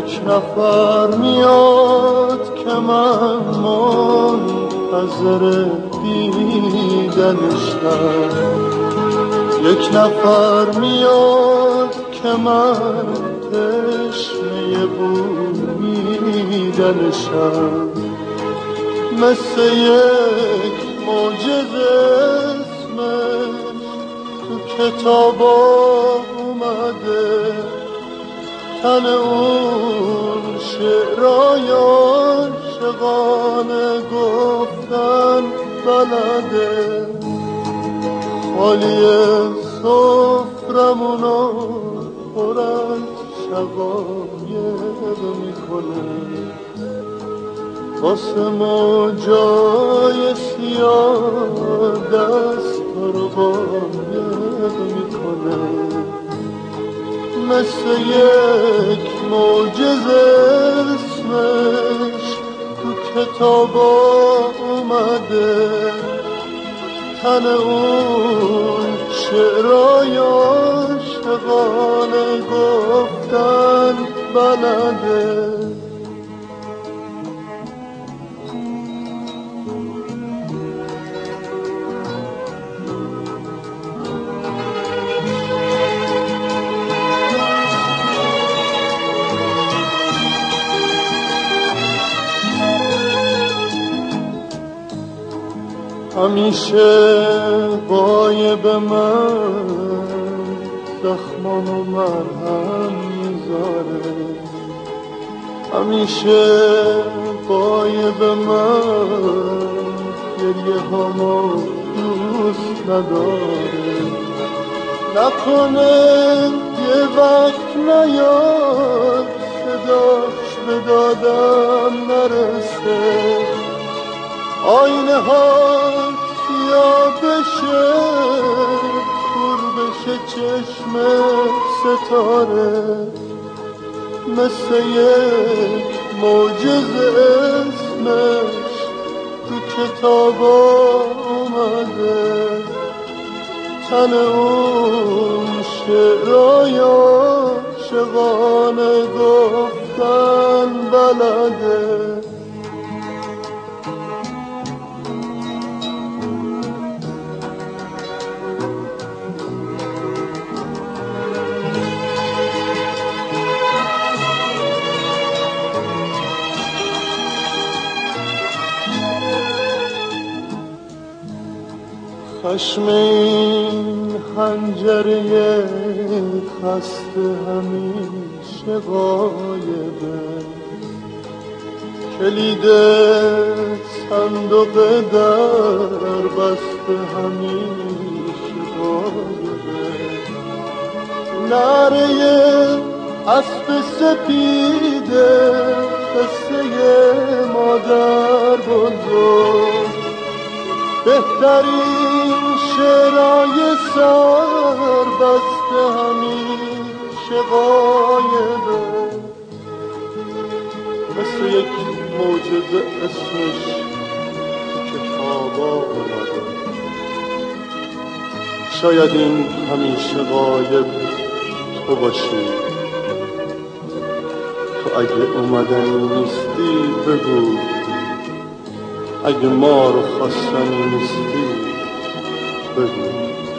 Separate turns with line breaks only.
سفر میاد که من منتظر دیدنشم یک نفر میاد که من تشنه بویدنشم مثل یک معجزه اسمش تو کتابا اومده. تن اون شعرای عاشقانه گفتن بلده خالی صفرمونو پر از شقایق می‌کنه. واسه ما جای سیاه دست رو قایق می‌کنه. مثل یک موجز اسمش تو کتابا اومده. تن اون شعرای عاشقانه گفتن بلده. همیشه قایب من زخمامو مرهم می‌ذاره. همیشه قایب من گریه همو دوست نداره. نکنه یه وقت نیاد صداش به دادم نرسه. آینه ها سیاه بشه کور بشه چشم ستاره مثل یک موجز اسمش تو کتاب اومده. تن اون شعرای عاشقانه گفتن بلده. خشم این حنجره خسته همیشه غایبه. کلید صندوق در بسته همیشه غایبه. نره اسب سپیده قصه مادر بزرگ. بهترین شعرای سر بسته همیشه غایبه مثل یک موجب اسمش کتابا اومده شاید این همیشه غایب تو باشی. تو اگه اومدنی نیستی بگو. اگه ما رو خواستنی نیستی بگو.